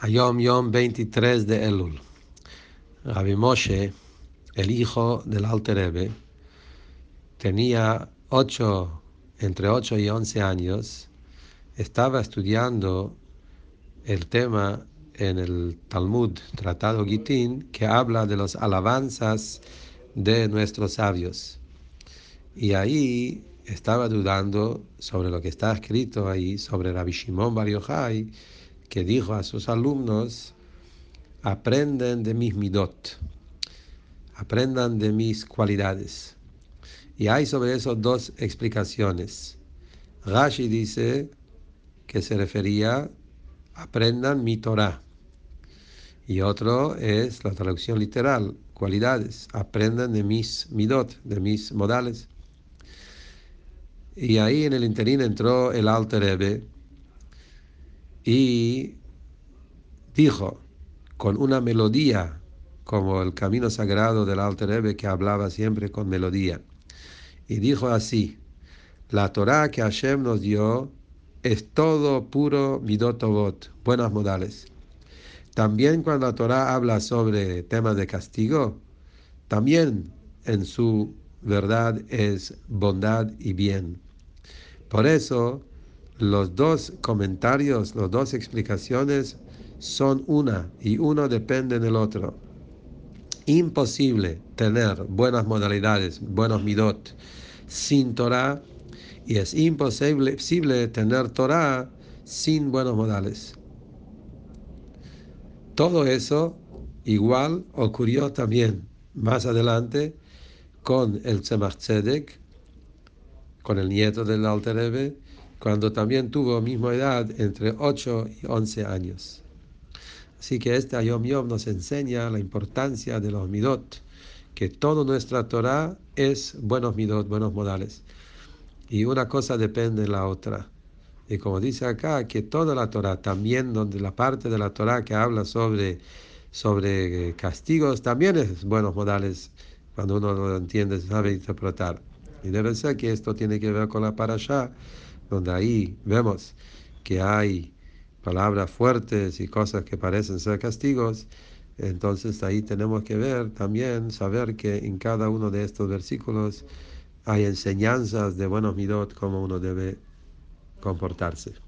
Ayom Yom 23 de Elul. Rabbi Moshe, el hijo del Alter tenía ocho, entre 8 y 11 años, estaba estudiando el tema en el Talmud, Tratado Gitín, que habla de las alabanzas de nuestros sabios. Y ahí estaba dudando sobre lo que está escrito ahí, sobre Rabbi Shimon Bar Yochai, que dijo a sus alumnos, aprenden de mis midot, aprendan de mis cualidades. Y hay sobre eso dos explicaciones. Rashi dice que se refería, aprendan mi Torah. Y otro es la traducción literal, cualidades, aprendan de mis midot, de mis modales. Y ahí en el interín entró el Alter y dijo con una melodía, como el camino sagrado del Rebbe que hablaba siempre con melodía. Y dijo así, la Torah que Hashem nos dio es todo puro midotovot, buenas modales. También cuando la Torah habla sobre temas de castigo, también en su verdad es bondad y bien. Por eso, los dos comentarios, las dos explicaciones son una y uno depende del otro. Imposible tener buenas modalidades, buenos midot sin Torah y es imposible tener Torah sin buenos modales. Todo eso igual ocurrió también más adelante con el Tzemach Tzedek, con el nieto del Alter Rebbe, cuando también tuvo misma edad, entre 8 y 11 años. Así que este Ayom Yom nos enseña la importancia de los midot, que toda nuestra Torah es buenos midot, buenos modales. Y una cosa depende de la otra. Y como dice acá, que toda la Torah, también donde la parte de la Torah que habla sobre, sobre castigos, también es buenos modales, cuando uno lo entiende, sabe interpretar. Y debe ser que esto tiene que ver con la parasha, donde ahí vemos que hay palabras fuertes y cosas que parecen ser castigos, entonces ahí tenemos que ver también, saber que en cada uno de estos versículos hay enseñanzas de buenos midot, cómo uno debe comportarse.